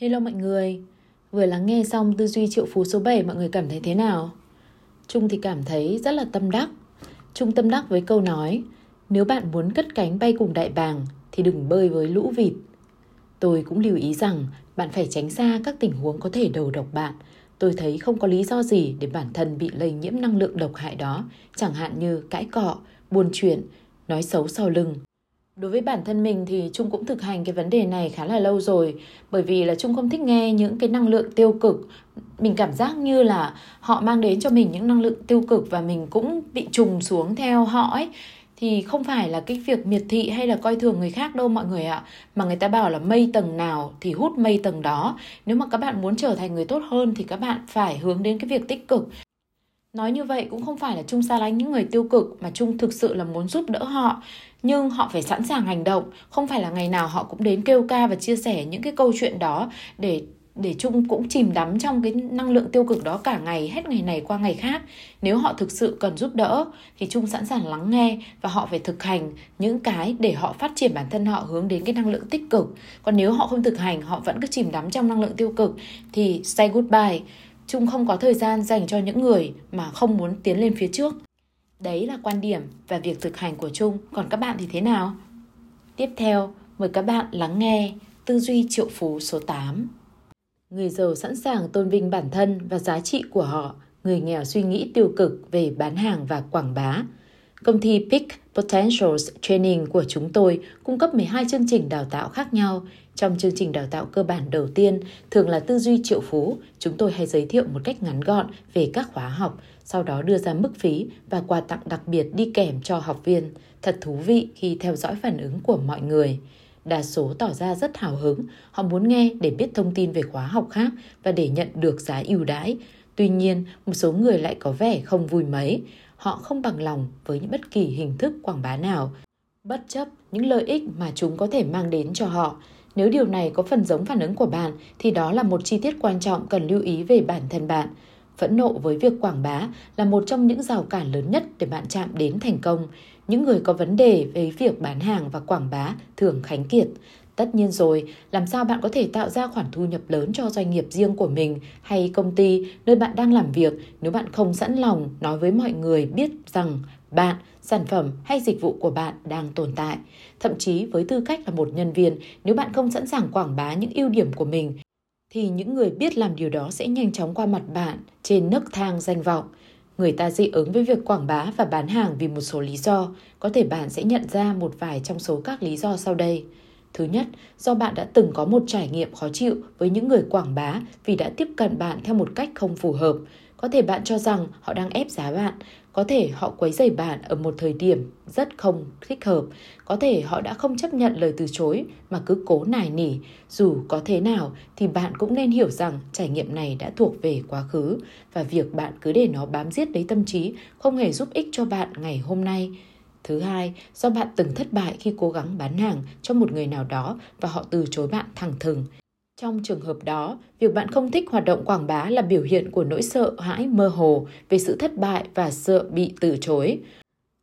Hello mọi người, vừa lắng nghe xong tư duy triệu phú số 7 mọi người cảm thấy thế nào? Trung thì cảm thấy rất là tâm đắc. Trung tâm đắc với câu nói, nếu bạn muốn cất cánh bay cùng đại bàng thì đừng bơi với lũ vịt. Tôi cũng lưu ý rằng bạn phải tránh xa các tình huống có thể đầu độc bạn. Tôi thấy không có lý do gì để bản thân bị lây nhiễm năng lượng độc hại đó, chẳng hạn như cãi cọ, buồn chuyện, nói xấu sau lưng Đối với bản thân mình thì Trung cũng thực hành cái vấn đề này khá là lâu rồi, bởi vì là Trung không thích nghe những cái năng lượng tiêu cực. Mình cảm giác như là họ mang đến cho mình những năng lượng tiêu cực và mình cũng bị trùng xuống theo họ ấy. Thì không phải là cái việc miệt thị hay là coi thường người khác đâu mọi người ạ, mà người ta bảo là mây tầng nào thì hút mây tầng đó. Nếu mà các bạn muốn trở thành người tốt hơn thì các bạn phải hướng đến cái việc tích cực nói như vậy cũng không phải là trung xa lánh những người tiêu cực mà trung thực sự là muốn giúp đỡ họ nhưng họ phải sẵn sàng hành động không phải là ngày nào họ cũng đến kêu ca và chia sẻ những cái câu chuyện đó để để Trung cũng chìm đắm trong cái năng lượng tiêu cực đó cả ngày hết ngày này qua ngày khác. Nếu họ thực sự cần giúp đỡ thì Trung sẵn sàng lắng nghe và họ phải thực hành những cái để họ phát triển bản thân họ hướng đến cái năng lượng tích cực. Còn nếu họ không thực hành, họ vẫn cứ chìm đắm trong năng lượng tiêu cực thì say goodbye. Trung không có thời gian dành cho những người mà không muốn tiến lên phía trước. Đấy là quan điểm và việc thực hành của Trung, còn các bạn thì thế nào? Tiếp theo, mời các bạn lắng nghe Tư duy triệu phú số 8. Người giàu sẵn sàng tôn vinh bản thân và giá trị của họ, người nghèo suy nghĩ tiêu cực về bán hàng và quảng bá. Công ty Peak Potentials Training của chúng tôi cung cấp 12 chương trình đào tạo khác nhau. Trong chương trình đào tạo cơ bản đầu tiên, thường là tư duy triệu phú, chúng tôi hay giới thiệu một cách ngắn gọn về các khóa học, sau đó đưa ra mức phí và quà tặng đặc biệt đi kèm cho học viên. Thật thú vị khi theo dõi phản ứng của mọi người. Đa số tỏ ra rất hào hứng, họ muốn nghe để biết thông tin về khóa học khác và để nhận được giá ưu đãi. Tuy nhiên, một số người lại có vẻ không vui mấy. Họ không bằng lòng với những bất kỳ hình thức quảng bá nào, bất chấp những lợi ích mà chúng có thể mang đến cho họ. Nếu điều này có phần giống phản ứng của bạn thì đó là một chi tiết quan trọng cần lưu ý về bản thân bạn. Phẫn nộ với việc quảng bá là một trong những rào cản lớn nhất để bạn chạm đến thành công. Những người có vấn đề về việc bán hàng và quảng bá thường khánh kiệt. Tất nhiên rồi, làm sao bạn có thể tạo ra khoản thu nhập lớn cho doanh nghiệp riêng của mình hay công ty nơi bạn đang làm việc nếu bạn không sẵn lòng nói với mọi người biết rằng bạn, sản phẩm hay dịch vụ của bạn đang tồn tại. Thậm chí với tư cách là một nhân viên, nếu bạn không sẵn sàng quảng bá những ưu điểm của mình thì những người biết làm điều đó sẽ nhanh chóng qua mặt bạn trên nấc thang danh vọng. Người ta dị ứng với việc quảng bá và bán hàng vì một số lý do, có thể bạn sẽ nhận ra một vài trong số các lý do sau đây. Thứ nhất, do bạn đã từng có một trải nghiệm khó chịu với những người quảng bá vì đã tiếp cận bạn theo một cách không phù hợp. Có thể bạn cho rằng họ đang ép giá bạn, có thể họ quấy rầy bạn ở một thời điểm rất không thích hợp, có thể họ đã không chấp nhận lời từ chối mà cứ cố nài nỉ. Dù có thế nào thì bạn cũng nên hiểu rằng trải nghiệm này đã thuộc về quá khứ và việc bạn cứ để nó bám giết lấy tâm trí không hề giúp ích cho bạn ngày hôm nay. Thứ hai, do bạn từng thất bại khi cố gắng bán hàng cho một người nào đó và họ từ chối bạn thẳng thừng. Trong trường hợp đó, việc bạn không thích hoạt động quảng bá là biểu hiện của nỗi sợ hãi mơ hồ về sự thất bại và sợ bị từ chối.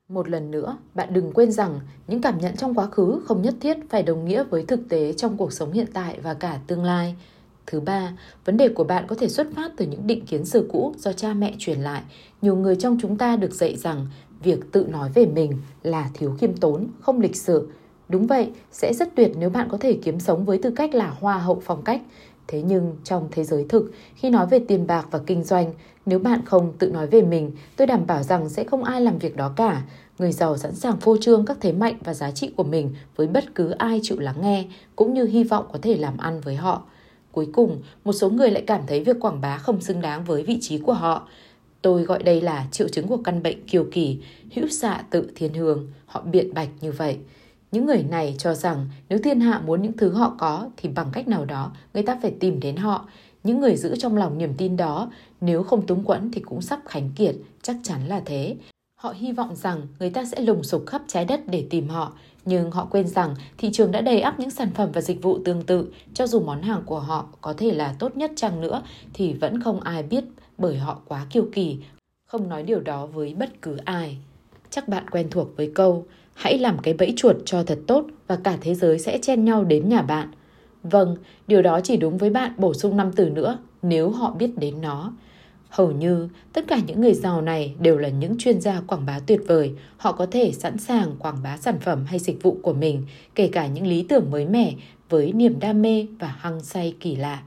Một lần nữa, bạn đừng quên rằng những cảm nhận trong quá khứ không nhất thiết phải đồng nghĩa với thực tế trong cuộc sống hiện tại và cả tương lai. Thứ ba, vấn đề của bạn có thể xuất phát từ những định kiến xưa cũ do cha mẹ truyền lại. Nhiều người trong chúng ta được dạy rằng việc tự nói về mình là thiếu khiêm tốn, không lịch sự, Đúng vậy, sẽ rất tuyệt nếu bạn có thể kiếm sống với tư cách là hoa hậu phong cách. Thế nhưng trong thế giới thực, khi nói về tiền bạc và kinh doanh, nếu bạn không tự nói về mình, tôi đảm bảo rằng sẽ không ai làm việc đó cả. Người giàu sẵn sàng phô trương các thế mạnh và giá trị của mình với bất cứ ai chịu lắng nghe, cũng như hy vọng có thể làm ăn với họ. Cuối cùng, một số người lại cảm thấy việc quảng bá không xứng đáng với vị trí của họ. Tôi gọi đây là triệu chứng của căn bệnh kiều kỳ, hữu xạ tự thiên hướng. Họ biện bạch như vậy. Những người này cho rằng nếu thiên hạ muốn những thứ họ có thì bằng cách nào đó người ta phải tìm đến họ. Những người giữ trong lòng niềm tin đó nếu không túng quẫn thì cũng sắp khánh kiệt, chắc chắn là thế. Họ hy vọng rằng người ta sẽ lùng sục khắp trái đất để tìm họ, nhưng họ quên rằng thị trường đã đầy ắp những sản phẩm và dịch vụ tương tự, cho dù món hàng của họ có thể là tốt nhất chăng nữa thì vẫn không ai biết bởi họ quá kiêu kỳ, không nói điều đó với bất cứ ai. Chắc bạn quen thuộc với câu Hãy làm cái bẫy chuột cho thật tốt và cả thế giới sẽ chen nhau đến nhà bạn. Vâng, điều đó chỉ đúng với bạn bổ sung 5 từ nữa nếu họ biết đến nó. Hầu như tất cả những người giàu này đều là những chuyên gia quảng bá tuyệt vời. Họ có thể sẵn sàng quảng bá sản phẩm hay dịch vụ của mình, kể cả những lý tưởng mới mẻ với niềm đam mê và hăng say kỳ lạ.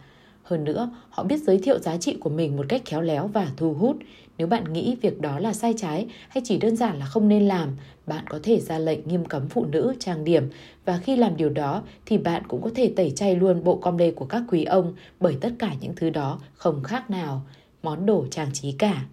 Hơn nữa, họ biết giới thiệu giá trị của mình một cách khéo léo và thu hút. Nếu bạn nghĩ việc đó là sai trái hay chỉ đơn giản là không nên làm, bạn có thể ra lệnh nghiêm cấm phụ nữ trang điểm và khi làm điều đó thì bạn cũng có thể tẩy chay luôn bộ com lê của các quý ông bởi tất cả những thứ đó không khác nào món đồ trang trí cả.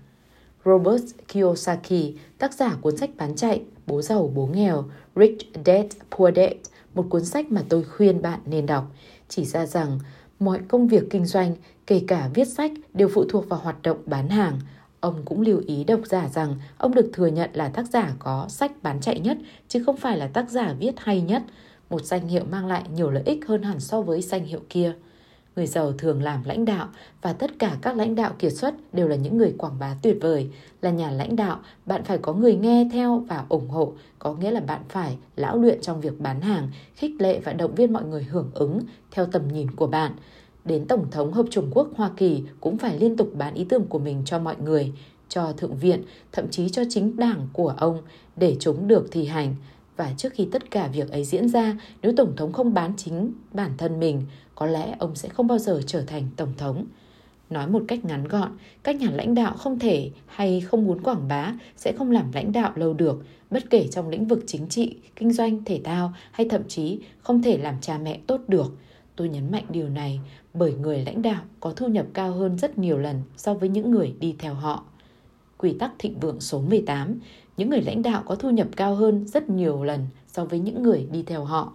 Robert Kiyosaki, tác giả cuốn sách bán chạy Bố giàu bố nghèo, Rich Dad Poor Dad, một cuốn sách mà tôi khuyên bạn nên đọc, chỉ ra rằng mọi công việc kinh doanh, kể cả viết sách đều phụ thuộc vào hoạt động bán hàng. Ông cũng lưu ý độc giả rằng ông được thừa nhận là tác giả có sách bán chạy nhất, chứ không phải là tác giả viết hay nhất. Một danh hiệu mang lại nhiều lợi ích hơn hẳn so với danh hiệu kia. Người giàu thường làm lãnh đạo và tất cả các lãnh đạo kiệt xuất đều là những người quảng bá tuyệt vời. Là nhà lãnh đạo, bạn phải có người nghe theo và ủng hộ, có nghĩa là bạn phải lão luyện trong việc bán hàng, khích lệ và động viên mọi người hưởng ứng theo tầm nhìn của bạn. Đến Tổng thống Hợp Trung Quốc Hoa Kỳ cũng phải liên tục bán ý tưởng của mình cho mọi người, cho Thượng viện, thậm chí cho chính đảng của ông để chúng được thi hành. Và trước khi tất cả việc ấy diễn ra, nếu Tổng thống không bán chính bản thân mình, có lẽ ông sẽ không bao giờ trở thành Tổng thống. Nói một cách ngắn gọn, các nhà lãnh đạo không thể hay không muốn quảng bá sẽ không làm lãnh đạo lâu được, bất kể trong lĩnh vực chính trị, kinh doanh, thể thao hay thậm chí không thể làm cha mẹ tốt được. Tôi nhấn mạnh điều này bởi người lãnh đạo có thu nhập cao hơn rất nhiều lần so với những người đi theo họ. Quy tắc thịnh vượng số 18, những người lãnh đạo có thu nhập cao hơn rất nhiều lần so với những người đi theo họ.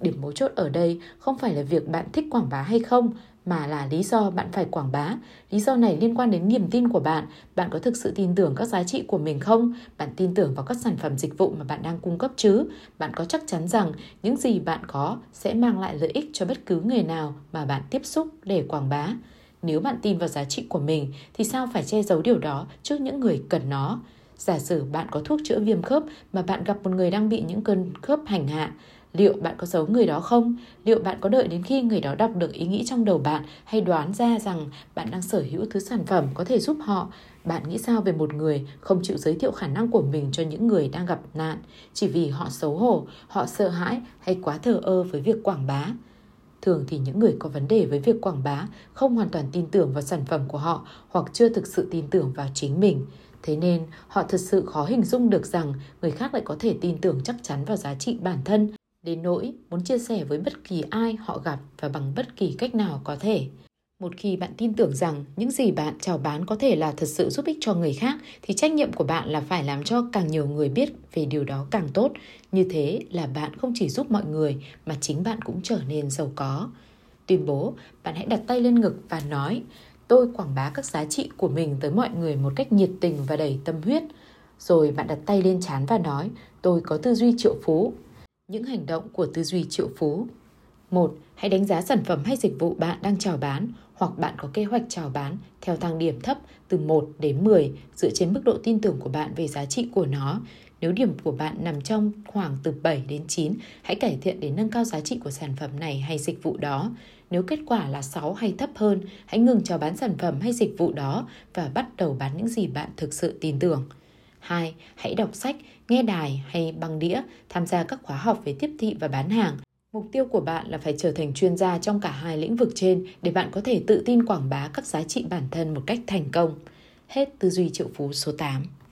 Điểm mấu chốt ở đây không phải là việc bạn thích quảng bá hay không, mà là lý do bạn phải quảng bá. Lý do này liên quan đến niềm tin của bạn. Bạn có thực sự tin tưởng các giá trị của mình không? Bạn tin tưởng vào các sản phẩm dịch vụ mà bạn đang cung cấp chứ? Bạn có chắc chắn rằng những gì bạn có sẽ mang lại lợi ích cho bất cứ người nào mà bạn tiếp xúc để quảng bá? Nếu bạn tin vào giá trị của mình thì sao phải che giấu điều đó trước những người cần nó? Giả sử bạn có thuốc chữa viêm khớp mà bạn gặp một người đang bị những cơn khớp hành hạ, liệu bạn có giấu người đó không? Liệu bạn có đợi đến khi người đó đọc được ý nghĩ trong đầu bạn hay đoán ra rằng bạn đang sở hữu thứ sản phẩm có thể giúp họ? Bạn nghĩ sao về một người không chịu giới thiệu khả năng của mình cho những người đang gặp nạn chỉ vì họ xấu hổ, họ sợ hãi hay quá thờ ơ với việc quảng bá? Thường thì những người có vấn đề với việc quảng bá không hoàn toàn tin tưởng vào sản phẩm của họ hoặc chưa thực sự tin tưởng vào chính mình. Thế nên, họ thật sự khó hình dung được rằng người khác lại có thể tin tưởng chắc chắn vào giá trị bản thân đến nỗi muốn chia sẻ với bất kỳ ai họ gặp và bằng bất kỳ cách nào có thể. Một khi bạn tin tưởng rằng những gì bạn chào bán có thể là thật sự giúp ích cho người khác thì trách nhiệm của bạn là phải làm cho càng nhiều người biết về điều đó càng tốt. Như thế là bạn không chỉ giúp mọi người mà chính bạn cũng trở nên giàu có. Tuyên bố, bạn hãy đặt tay lên ngực và nói tôi quảng bá các giá trị của mình tới mọi người một cách nhiệt tình và đầy tâm huyết. Rồi bạn đặt tay lên chán và nói tôi có tư duy triệu phú những hành động của tư duy triệu phú. một Hãy đánh giá sản phẩm hay dịch vụ bạn đang chào bán hoặc bạn có kế hoạch chào bán theo thang điểm thấp từ 1 đến 10 dựa trên mức độ tin tưởng của bạn về giá trị của nó. Nếu điểm của bạn nằm trong khoảng từ 7 đến 9, hãy cải thiện để nâng cao giá trị của sản phẩm này hay dịch vụ đó. Nếu kết quả là 6 hay thấp hơn, hãy ngừng chào bán sản phẩm hay dịch vụ đó và bắt đầu bán những gì bạn thực sự tin tưởng. 2. Hãy đọc sách, nghe đài hay băng đĩa, tham gia các khóa học về tiếp thị và bán hàng. Mục tiêu của bạn là phải trở thành chuyên gia trong cả hai lĩnh vực trên để bạn có thể tự tin quảng bá các giá trị bản thân một cách thành công. Hết tư duy triệu phú số 8.